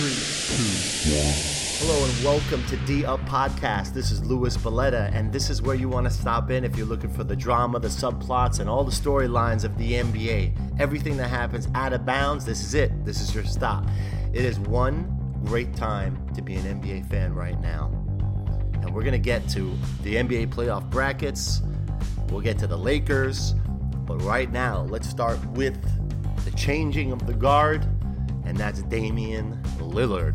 Three, two, one. Hello and welcome to D Up Podcast. This is Louis Belletta, and this is where you want to stop in if you're looking for the drama, the subplots, and all the storylines of the NBA. Everything that happens out of bounds, this is it. This is your stop. It is one great time to be an NBA fan right now. And we're going to get to the NBA playoff brackets, we'll get to the Lakers, but right now, let's start with the changing of the guard, and that's Damian Lillard.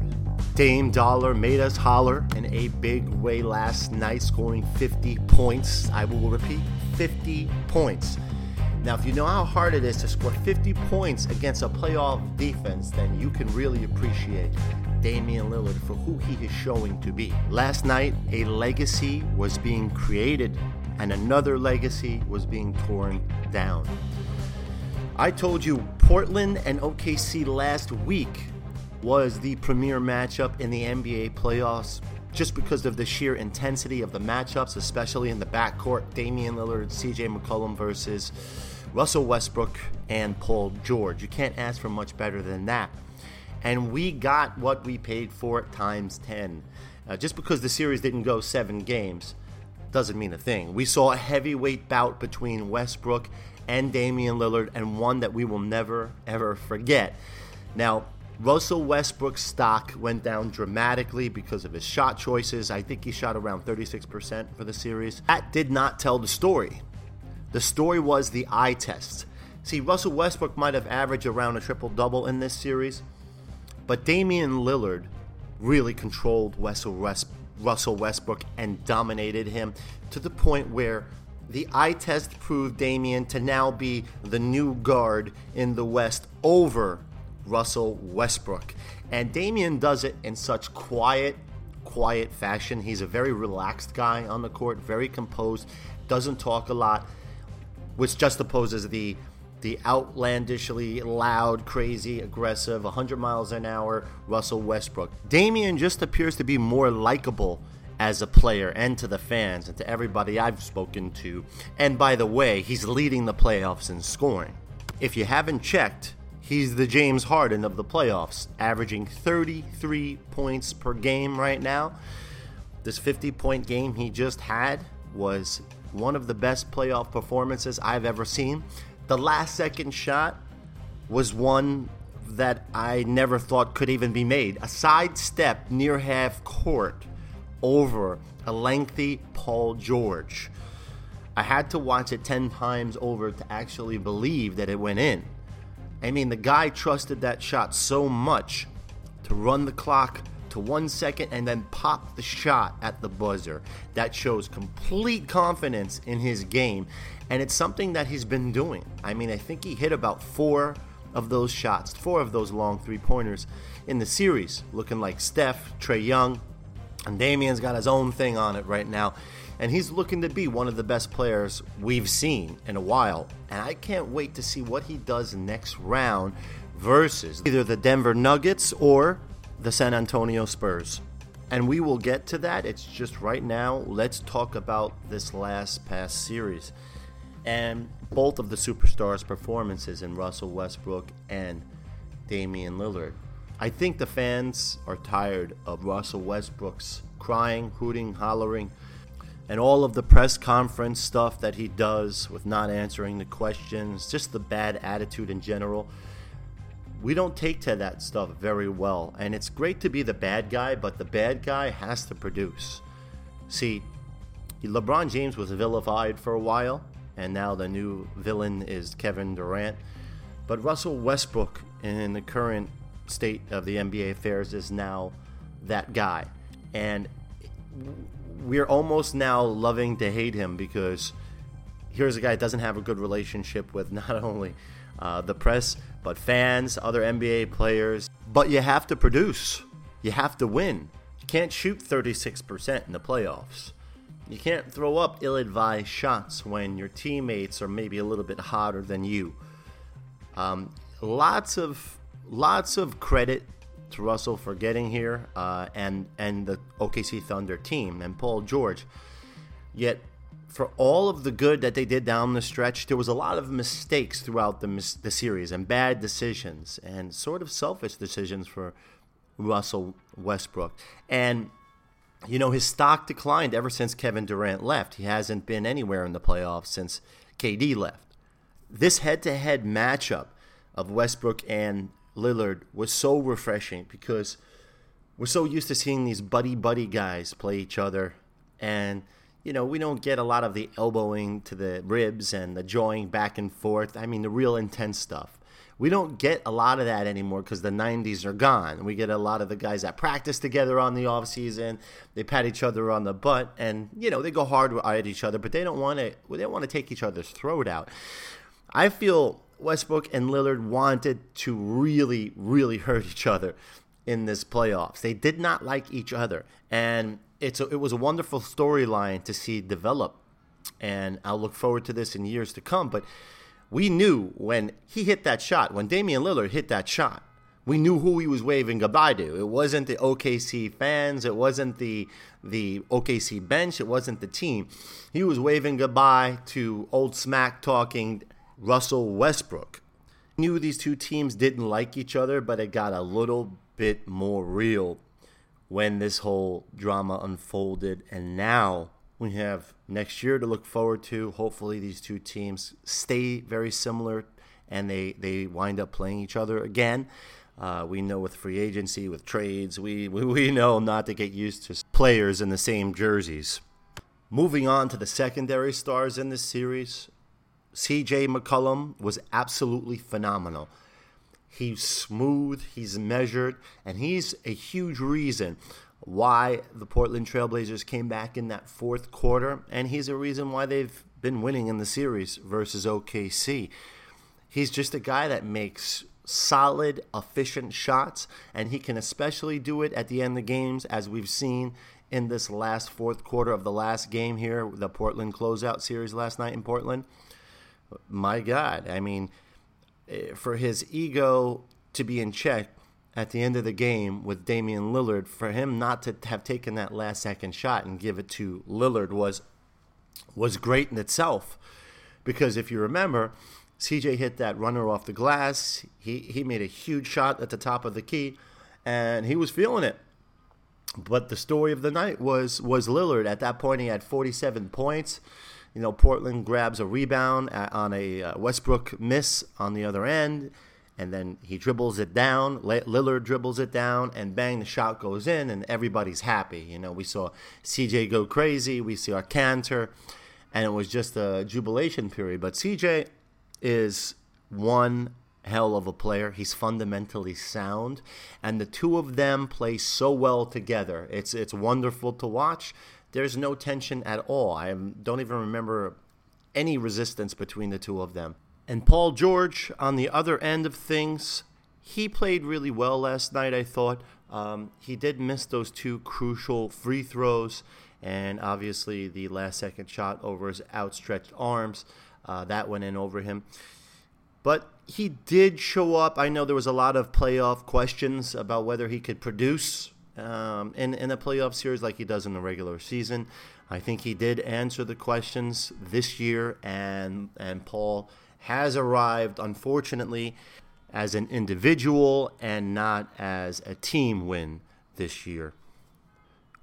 Dame Dollar made us holler in a big way last night, scoring 50 points. I will repeat 50 points. Now, if you know how hard it is to score 50 points against a playoff defense, then you can really appreciate Damian Lillard for who he is showing to be. Last night, a legacy was being created and another legacy was being torn down. I told you Portland and OKC last week was the premier matchup in the NBA playoffs just because of the sheer intensity of the matchups, especially in the backcourt. Damian Lillard, CJ McCollum versus Russell Westbrook and Paul George. You can't ask for much better than that. And we got what we paid for times 10. Uh, just because the series didn't go seven games doesn't mean a thing. We saw a heavyweight bout between Westbrook and Damian Lillard, and one that we will never, ever forget. Now, Russell Westbrook's stock went down dramatically because of his shot choices. I think he shot around 36% for the series. That did not tell the story. The story was the eye test. See, Russell Westbrook might have averaged around a triple double in this series, but Damian Lillard really controlled Russell Westbrook and dominated him to the point where the eye test proved Damian to now be the new guard in the West over Russell Westbrook. And Damian does it in such quiet, quiet fashion. He's a very relaxed guy on the court, very composed, doesn't talk a lot, which just opposes the the outlandishly loud, crazy, aggressive, 100 miles an hour Russell Westbrook. Damian just appears to be more likable as a player and to the fans and to everybody I've spoken to. And by the way, he's leading the playoffs in scoring. If you haven't checked, he's the James Harden of the playoffs, averaging 33 points per game right now. This 50 point game he just had was one of the best playoff performances I've ever seen. The last second shot was one that I never thought could even be made. A sidestep near half court over a lengthy Paul George. I had to watch it 10 times over to actually believe that it went in. I mean, the guy trusted that shot so much to run the clock to one second and then pop the shot at the buzzer. That shows complete confidence in his game and it's something that he's been doing. I mean, I think he hit about four of those shots, four of those long three pointers in the series, looking like Steph, Trae Young, and Damian's got his own thing on it right now. And he's looking to be one of the best players we've seen in a while. And I can't wait to see what he does next round versus either the Denver Nuggets or the San Antonio Spurs. And we will get to that. It's just right now, let's talk about this last past series and both of the superstars' performances in Russell Westbrook and Damian Lillard. I think the fans are tired of Russell Westbrook's crying, hooting, hollering, and all of the press conference stuff that he does with not answering the questions, just the bad attitude in general. We don't take to that stuff very well, and it's great to be the bad guy, but the bad guy has to produce. See, LeBron James was vilified for a while, and now the new villain is Kevin Durant. But Russell Westbrook, in the current state of the NBA affairs, is now that guy. And we're almost now loving to hate him because here's a guy that doesn't have a good relationship with not only uh, the press, but fans, other NBA players. But you have to produce, you have to win. You can't shoot 36% in the playoffs. You can't throw up ill advised shots when your teammates are maybe a little bit hotter than you. Um, lots of lots of credit to Russell for getting here uh, and and the OKC Thunder team and Paul George. Yet, for all of the good that they did down the stretch, there was a lot of mistakes throughout the the series and bad decisions and sort of selfish decisions for Russell Westbrook. And you know, his stock declined ever since Kevin Durant left. He hasn't been anywhere in the playoffs since KD left. This head to head matchup of Westbrook and Lillard was so refreshing because we're so used to seeing these buddy buddy guys play each other. And, you know, we don't get a lot of the elbowing to the ribs and the jawing back and forth. I mean, the real intense stuff. We don't get a lot of that anymore because the 90s are gone. We get a lot of the guys that practice together on the off season. They pat each other on the butt, and you know they go hard at each other, but they don't want to. They don't want to take each other's throat out. I feel Westbrook and Lillard wanted to really, really hurt each other in this playoffs. They did not like each other, and it's a, it was a wonderful storyline to see develop. And I'll look forward to this in years to come. But we knew when he hit that shot, when Damian Lillard hit that shot, we knew who he was waving goodbye to. It wasn't the OKC fans, it wasn't the the OKC bench, it wasn't the team. He was waving goodbye to old smack talking Russell Westbrook. Knew these two teams didn't like each other, but it got a little bit more real when this whole drama unfolded and now we have next year to look forward to. Hopefully, these two teams stay very similar and they, they wind up playing each other again. Uh, we know with free agency, with trades, we, we, we know not to get used to players in the same jerseys. Moving on to the secondary stars in this series, CJ McCollum was absolutely phenomenal. He's smooth, he's measured, and he's a huge reason why the Portland Trailblazers came back in that fourth quarter, and he's a reason why they've been winning in the series versus OKC. He's just a guy that makes solid, efficient shots, and he can especially do it at the end of games, as we've seen in this last fourth quarter of the last game here, the Portland closeout series last night in Portland. My God, I mean, eh, for his ego to be in check, at the end of the game with Damian Lillard, for him not to have taken that last second shot and give it to Lillard was was great in itself. Because if you remember, CJ hit that runner off the glass. He he made a huge shot at the top of the key, and he was feeling it. But the story of the night was was Lillard. At that point, he had 47 points. You know, Portland grabs a rebound on a uh, Westbrook miss on the other end and then he dribbles it down. Lillard dribbles it down, and bang, the shot goes in, and everybody's happy. You know, we saw CJ go crazy. We see our Kanter, and it was just a jubilation period. But CJ is one hell of a player. He's fundamentally sound, and the two of them play so well together. It's it's wonderful to watch. There's no tension at all. I don't even remember any resistance between the two of them. And Paul George, on the other end of things, he played really well last night, I thought. Um, he did miss those two crucial free throws, and obviously the last second shot over his outstretched arms. Uh, that went in over him. But he did show up. I know there was a lot of playoff questions about whether he could produce um, in, in a playoff series like he does in the regular season. I think he did answer the questions this year, and, and Paul has arrived, unfortunately, as an individual and not as a team win this year.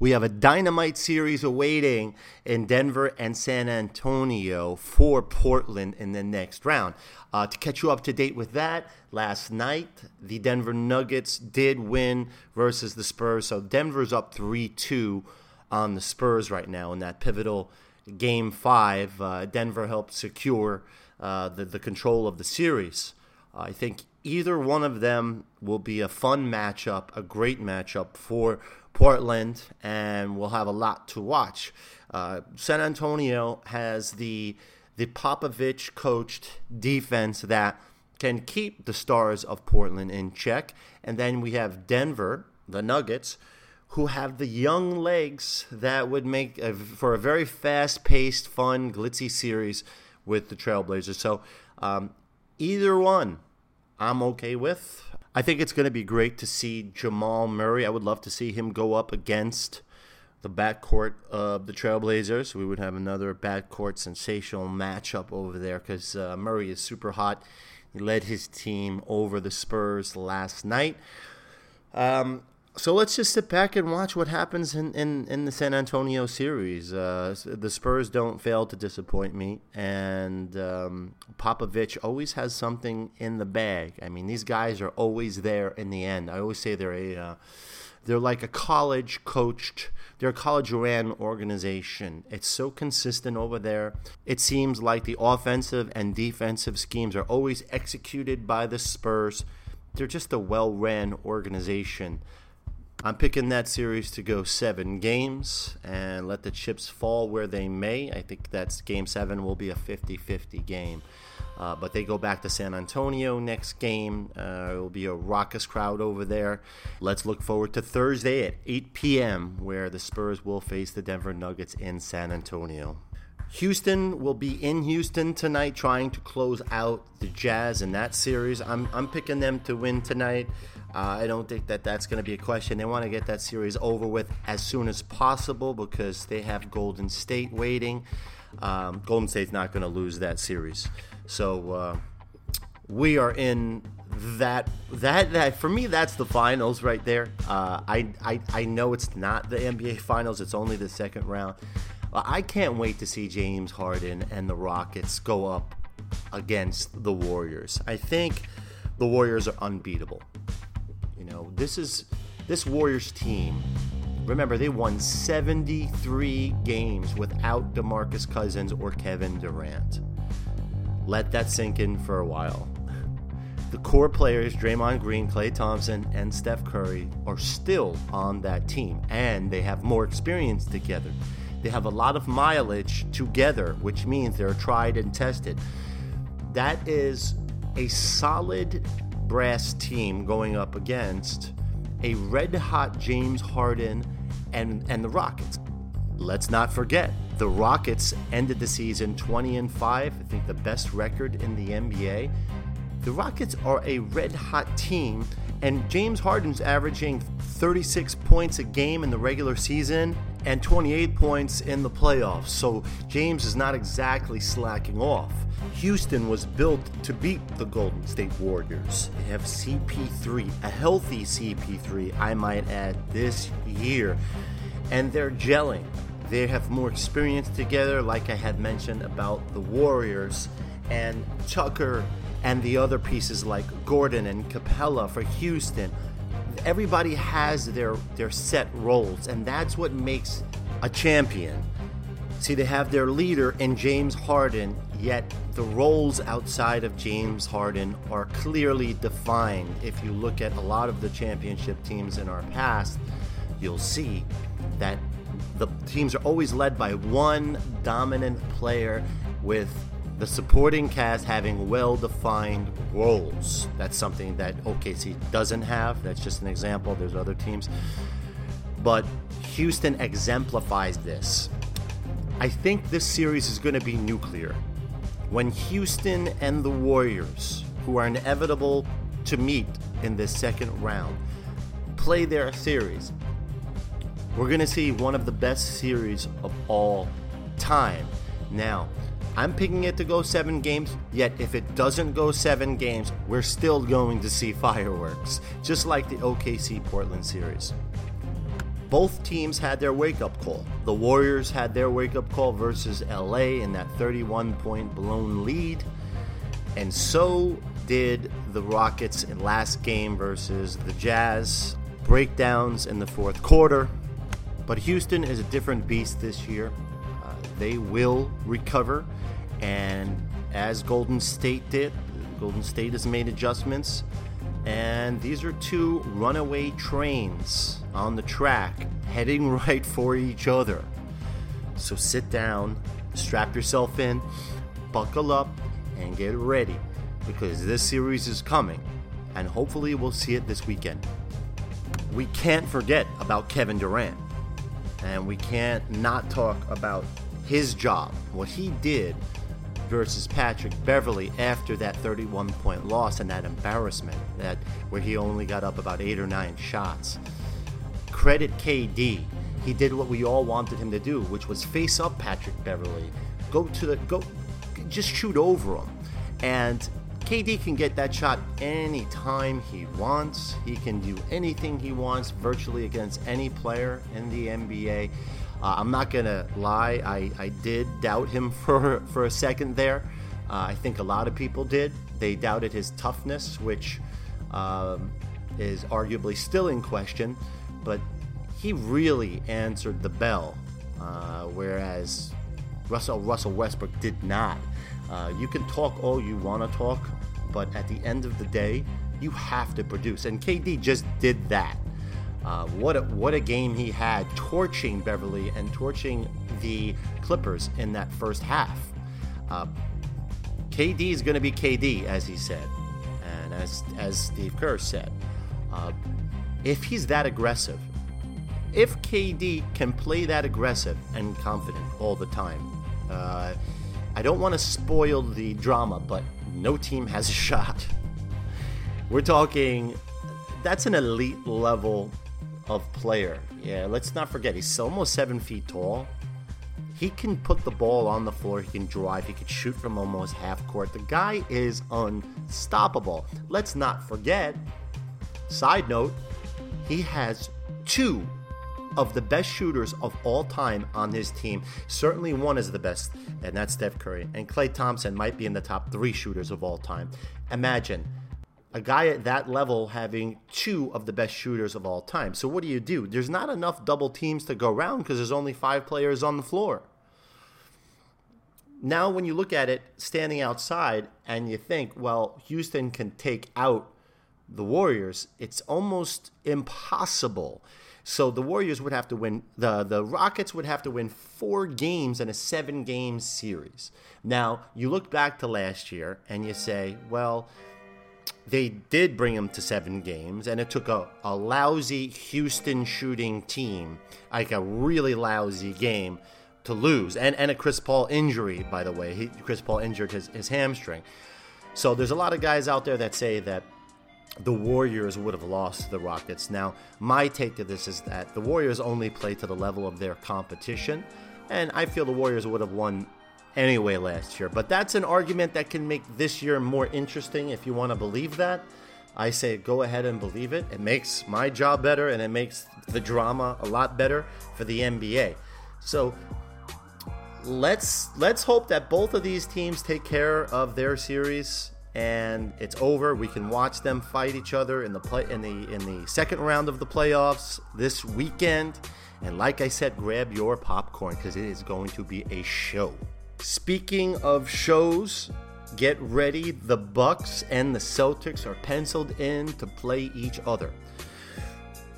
We have a dynamite series awaiting in Denver and San Antonio for Portland in the next round. Uh, to catch you up to date with that, last night the Denver Nuggets did win versus the Spurs. So Denver's up 3 2 on the Spurs right now in that pivotal game five. Uh, Denver helped secure uh, the, the control of the series. I think either one of them will be a fun matchup, a great matchup for Portland, and we'll have a lot to watch. Uh, San Antonio has the the Popovich coached defense that can keep the stars of Portland in check, and then we have Denver, the Nuggets, who have the young legs that would make a, for a very fast paced, fun, glitzy series with the Trailblazers. So um, either one, I'm okay with. I think it's going to be great to see Jamal Murray. I would love to see him go up against the backcourt of the Trailblazers. We would have another backcourt sensational matchup over there because uh, Murray is super hot. He led his team over the Spurs last night. Um, So let's just sit back and watch what happens in, in, in the San Antonio series. Uh, the Spurs don't fail to disappoint me, and um, Popovich always has something in the bag. I mean, these guys are always there in the end. I always say they're a uh, they're like a college coached, they're a college ran organization. It's so consistent over there. It seems like the offensive and defensive schemes are always executed by the Spurs. They're just a well ran organization. I'm picking that series to go seven games and let the chips fall where they may. I think that's game seven will be a 50 50 game. Uh, but they go back to San Antonio next game. Uh, it will be a raucous crowd over there. Let's look forward to Thursday at 8 p.m., where the Spurs will face the Denver Nuggets in San Antonio. Houston will be in Houston tonight trying to close out the Jazz in that series. I'm, I'm picking them to win tonight. Uh, I don't think that that's going to be a question. They want to get that series over with as soon as possible because they have Golden State waiting. Um, Golden State's not going to lose that series, so uh, we are in that that that for me that's the finals right there. Uh, I, I I know it's not the NBA finals; it's only the second round. I can't wait to see James Harden and the Rockets go up against the Warriors. I think the Warriors are unbeatable. You know, this is this Warriors team. Remember, they won 73 games without DeMarcus Cousins or Kevin Durant. Let that sink in for a while. The core players, Draymond Green, Klay Thompson, and Steph Curry, are still on that team, and they have more experience together. They have a lot of mileage together, which means they're tried and tested. That is a solid brass team going up against a red hot James Harden and, and the Rockets. Let's not forget, the Rockets ended the season 20 and 5, I think the best record in the NBA. The Rockets are a red hot team, and James Harden's averaging 36 points a game in the regular season and 28 points in the playoffs. So James is not exactly slacking off. Houston was built to beat the Golden State Warriors. They have CP3, a healthy CP3, I might add, this year. And they're gelling. They have more experience together, like I had mentioned about the Warriors and Tucker and the other pieces like Gordon and Capela for Houston everybody has their their set roles, and that's what makes a champion. See, they have their leader in James Harden, yet the roles outside of James Harden are clearly defined. If you look at a lot of the championship teams in our past, you'll see that the teams are always led by one dominant player with the supporting cast having well defined roles. That's something that OKC doesn't have. That's just an example. There's other teams. But Houston exemplifies this. I think this series is going to be nuclear. When Houston and the Warriors, who are inevitable to meet in this second round, play their series, we're going to see one of the best series of all time. Now, I'm picking it to go seven games, yet if it doesn't go seven games, we're still going to see fireworks, just like the OKC Portland series. Both teams had their wake up call. The Warriors had their wake up call versus LA in that 31 point blown lead, and so did the Rockets in last game versus the Jazz. Breakdowns in the fourth quarter. But Houston is a different beast this year. They will recover. And as Golden State did, Golden State has made adjustments. And these are two runaway trains on the track heading right for each other. So sit down, strap yourself in, buckle up, and get ready because this series is coming. And hopefully, we'll see it this weekend. We can't forget about Kevin Durant. And we can't not talk about his job, what he did versus Patrick Beverley after that 31 point loss and that embarrassment that where he only got up about eight or nine shots. Credit KD. He did what we all wanted him to do, which was face up Patrick Beverley. Go to the go just shoot over him. And KD can get that shot anytime he wants. He can do anything he wants virtually against any player in the NBA. Uh, I'm not going to lie, I, I did doubt him for, for a second there. Uh, I think a lot of people did. They doubted his toughness, which um, is arguably still in question, but he really answered the bell, uh, whereas Russell Russell Westbrook did not. Uh, you can talk all you want to talk, but at the end of the day, you have to produce. And KD just did that. Uh, what a, what a game he had, torching Beverley and torching the Clippers in that first half. Uh, KD is going to be KD, as he said, and as as Steve Kerr said. Uh, if he's that aggressive, if KD can play that aggressive and confident all the time, uh, I don't want to spoil the drama, but no team has a shot. We're talking, that's an elite level of player. Yeah, let's not forget, he's almost seven feet tall. He can put the ball on the floor, he can drive, he can shoot from almost half court. The guy is unstoppable. Let's not forget, side note, he has two of the best shooters of all time on his team. Certainly one is the best, and that's Steph Curry. And Klay Thompson might be in the top three shooters of all time. Imagine a guy at that level having two of the best shooters of all time. So what do you do? There's not enough double teams to go around because there's only five players on the floor. Now, when you look at it standing outside and you think, well, Houston can take out the Warriors, it's almost impossible. So the Warriors would have to win the the Rockets would have to win 4 games in a 7 game series. Now, you look back to last year and you say, well, they did bring him to seven games, and it took a, a lousy Houston shooting team, like a really lousy game, to lose. And, and a Chris Paul injury, by the way. He, Chris Paul injured his, his hamstring. So there's a lot of guys out there that say that the Warriors would have lost to the Rockets. Now, my take to this is that the Warriors only play to the level of their competition, and I feel the Warriors would have won anyway last year. But that's an argument that can make this year more interesting if you want to believe that. I say go ahead and believe it. It makes my job better and it makes the drama a lot better for the NBA. So let's let's hope that both of these teams take care of their series and it's over. We can watch them fight each other in the play in the in the second round of the playoffs this weekend. And like I said, grab your popcorn because it is going to be a show. Speaking of shows, get ready. The Bucks and the Celtics are penciled in to play each other.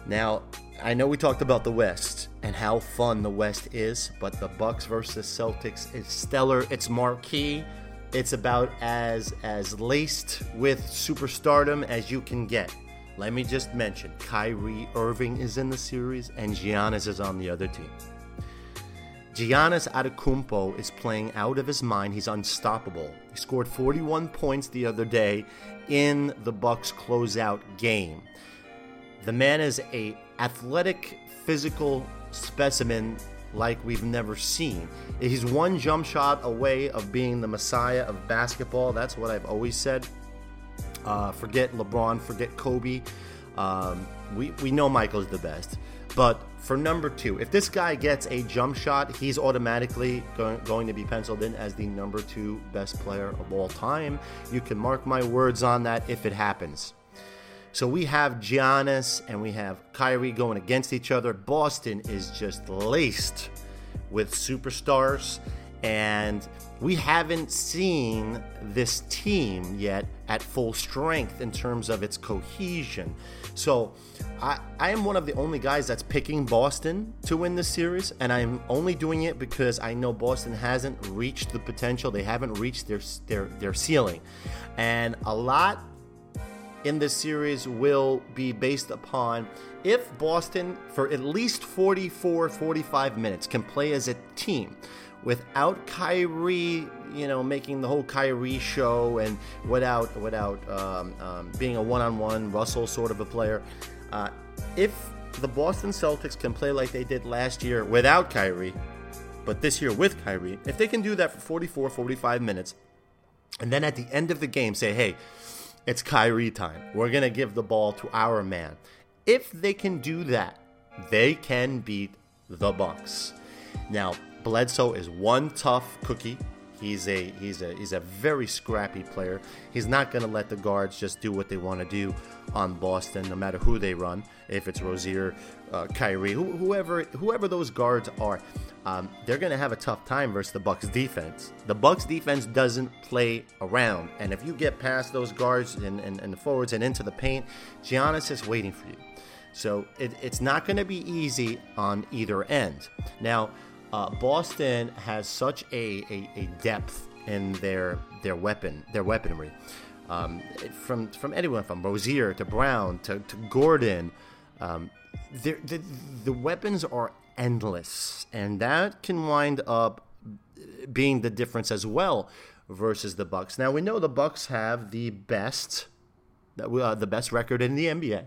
Now, I know we talked about the West and how fun the West is, but the Bucks versus Celtics is stellar. It's marquee. It's about as as laced with superstardom as you can get. Let me just mention, Kyrie Irving is in the series and Giannis is on the other team. Giannis Antetokounmpo is playing out of his mind. He's unstoppable. He scored 41 points the other day in the Bucks closeout game. The man is a athletic, physical specimen like we've never seen. He's one jump shot away of being the messiah of basketball. That's what I've always said. Uh, forget LeBron, forget Kobe. Um, we, we know Michael's the best. But for number two, if this guy gets a jump shot, he's automatically going, to be penciled in as the number two best player of all time. You can mark my words on that if it happens. So we have Giannis and we have Kyrie going against each other. Boston is just laced with superstars, and we haven't seen this team yet at full strength in terms of its cohesion. So I, I am one of the only guys that's picking Boston to win this series, and I'm only doing it because I know Boston hasn't reached the potential. They haven't reached their their their ceiling, and a lot in this series will be based upon if Boston, for at least 44, 45 minutes, can play as a team without Kyrie, you know, making the whole Kyrie show, and without without um, um, being a one-on-one Russell sort of a player. Uh, if the Boston Celtics can play like they did last year without Kyrie, but this year with Kyrie, if they can do that for 44, 45 minutes, and then at the end of the game say, hey, it's Kyrie time. We're going to give the ball to our man. If they can do that, they can beat the Bucks. Now, Bledsoe is one tough cookie. He's a he's a he's a very scrappy player. He's not going to let the guards just do what they want to do on Boston, no matter who they run. If it's Rozier, uh, Kyrie, whoever whoever those guards are, um, they're going to have a tough time versus the Bucks defense. The Bucks defense doesn't play around, and if you get past those guards and, and, and the forwards and into the paint, Giannis is waiting for you. So it, it's not going to be easy on either end. Now, uh, Boston has such a, a, a, depth in their their weapon their weaponry. Um, from from anyone from Rozier to Brown to, to Gordon, um, the, the weapons are endless, and that can wind up being the difference as well versus the Bucks. Now we know the Bucks have the best uh, the best record in the NBA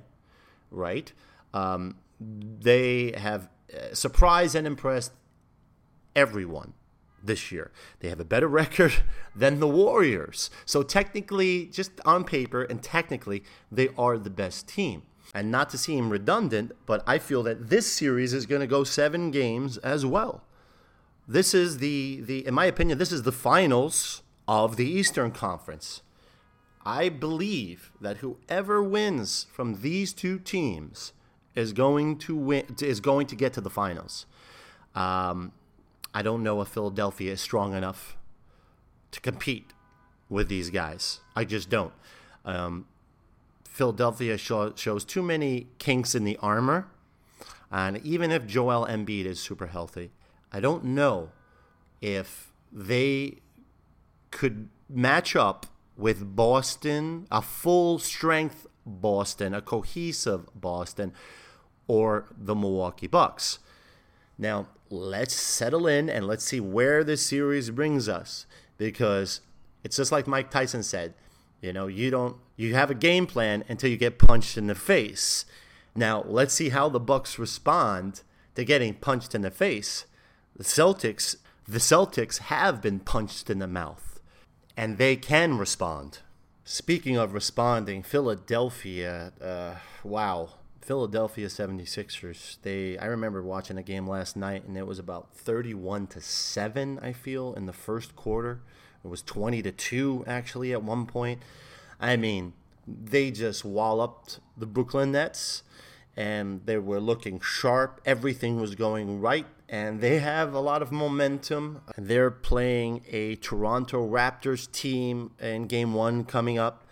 right? Um, they have uh, surprised and impressed everyone this year. They have a better record than the Warriors. So, technically, just on paper and technically, they are the best team. And not to seem redundant, but I feel that this series is going to go seven games as well. This is the, the, in my opinion, this is the finals of the Eastern Conference. I believe that whoever wins from these two teams is going to win is going to get to the finals. Um, I don't know if Philadelphia is strong enough to compete with these guys. I just don't. Um, Philadelphia show, shows too many kinks in the armor, and even if Joel Embiid is super healthy, I don't know if they could match up with Boston, a full strength Boston, a cohesive Boston, or the Milwaukee Bucks. Now, let's settle in and let's see where this series brings us because it's just like Mike Tyson said, you know, you don't you have a game plan until you get punched in the face. Now, let's see how the Bucks respond to getting punched in the face. The Celtics, the Celtics have been punched in the mouth and they can respond. Speaking of responding, Philadelphia, uh, wow. Philadelphia 76ers. They I remember watching a game last night and it was about 31 to 7, I feel, in the first quarter. It was 20 to 2 actually at one point. I mean, they just walloped the Brooklyn Nets and they were looking sharp. Everything was going right, and they have a lot of momentum. They're playing a Toronto Raptors team in game one coming up.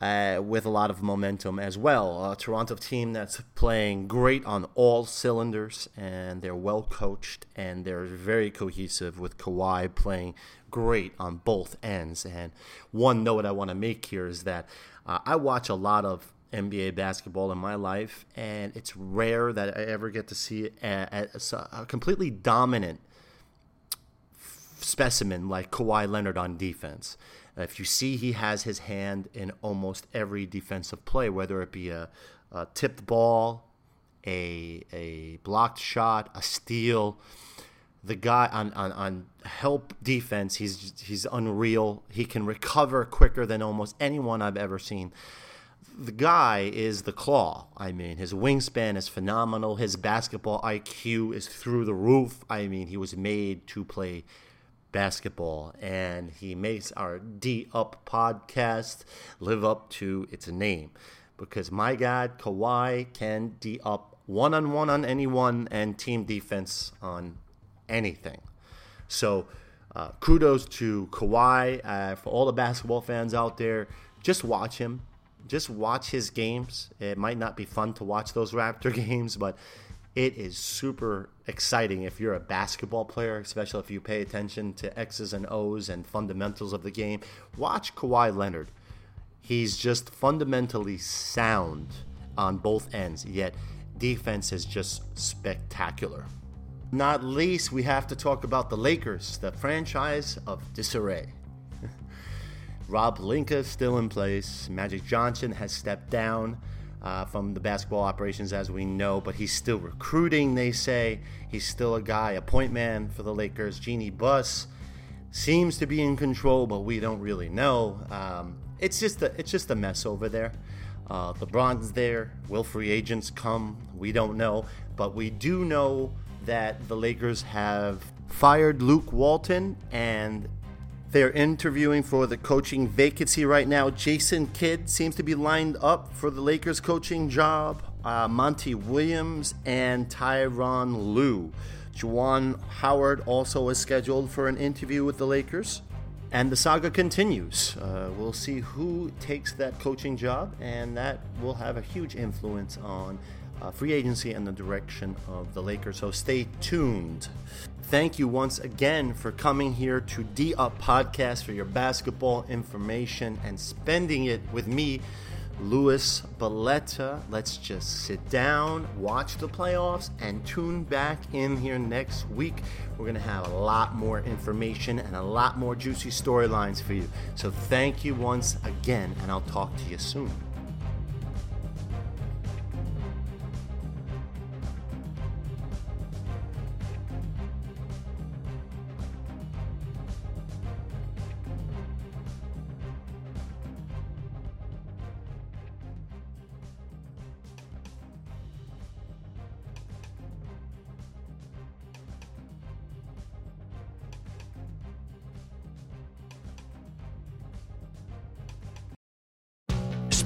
Uh, with a lot of momentum as well. A Toronto team that's playing great on all cylinders, and they're well coached and they're very cohesive with Kawhi playing great on both ends. And one note I want to make here is that uh, I watch a lot of NBA basketball in my life, and it's rare that I ever get to see a, a, a completely dominant specimen like Kawhi Leonard on defense. If you see, he has his hand in almost every defensive play, whether it be a, a tipped ball, a a blocked shot, a steal. The guy on, on, on help defense, he's he's unreal. He can recover quicker than almost anyone I've ever seen the guy is the claw. I mean, his wingspan is phenomenal. His basketball IQ is through the roof. I mean, he was made to play basketball, and he makes our D Up podcast live up to its name. Because my God, Kawhi can D up one on one on anyone and team defense on anything. So, uh, kudos to Kawhi. Uh, for all the basketball fans out there, just watch him just watch his games. It might not be fun to watch those Raptor games, but it is super exciting if you're a basketball player, especially if you pay attention to X's and O's and fundamentals of the game. Watch Kawhi Leonard. He's just fundamentally sound on both ends, yet defense is just spectacular. Not least, we have to talk about the Lakers, the franchise of disarray. Rob Pelinka is still in place. Magic Johnson has stepped down uh, from the basketball operations, as we know, but he's still recruiting, they say. He's still a guy, a point man for the Lakers. Jeanie Buss, seems to be in control, but we don't really know. Um, it's just a, it's just a mess over there. Uh, LeBron's there. Will free agents come? We don't know, but we do know that the Lakers have fired Luke Walton and they're interviewing for the coaching vacancy right now. Jason Kidd seems to be lined up for the Lakers coaching job. Uh, Monty Williams and Tyronn Lue. Juwan Howard also is scheduled for an interview with the Lakers. And the saga continues. Uh, we'll see who takes that coaching job, and that will have a huge influence on uh, free agency and the direction of the Lakers. So stay tuned. Thank you once again for coming here to D Up Podcast for your basketball information and spending it with me Louis Belletta. Let's just sit down, watch the playoffs, and tune back in here next week. We're going to have a lot more information and a lot more juicy storylines for you. So thank you once again, and I'll talk to you soon.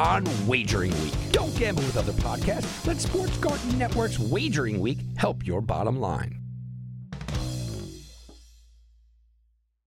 on Wagering Week. Don't gamble with other podcasts. Let Sports Garden Network's Wagering Week help your bottom line.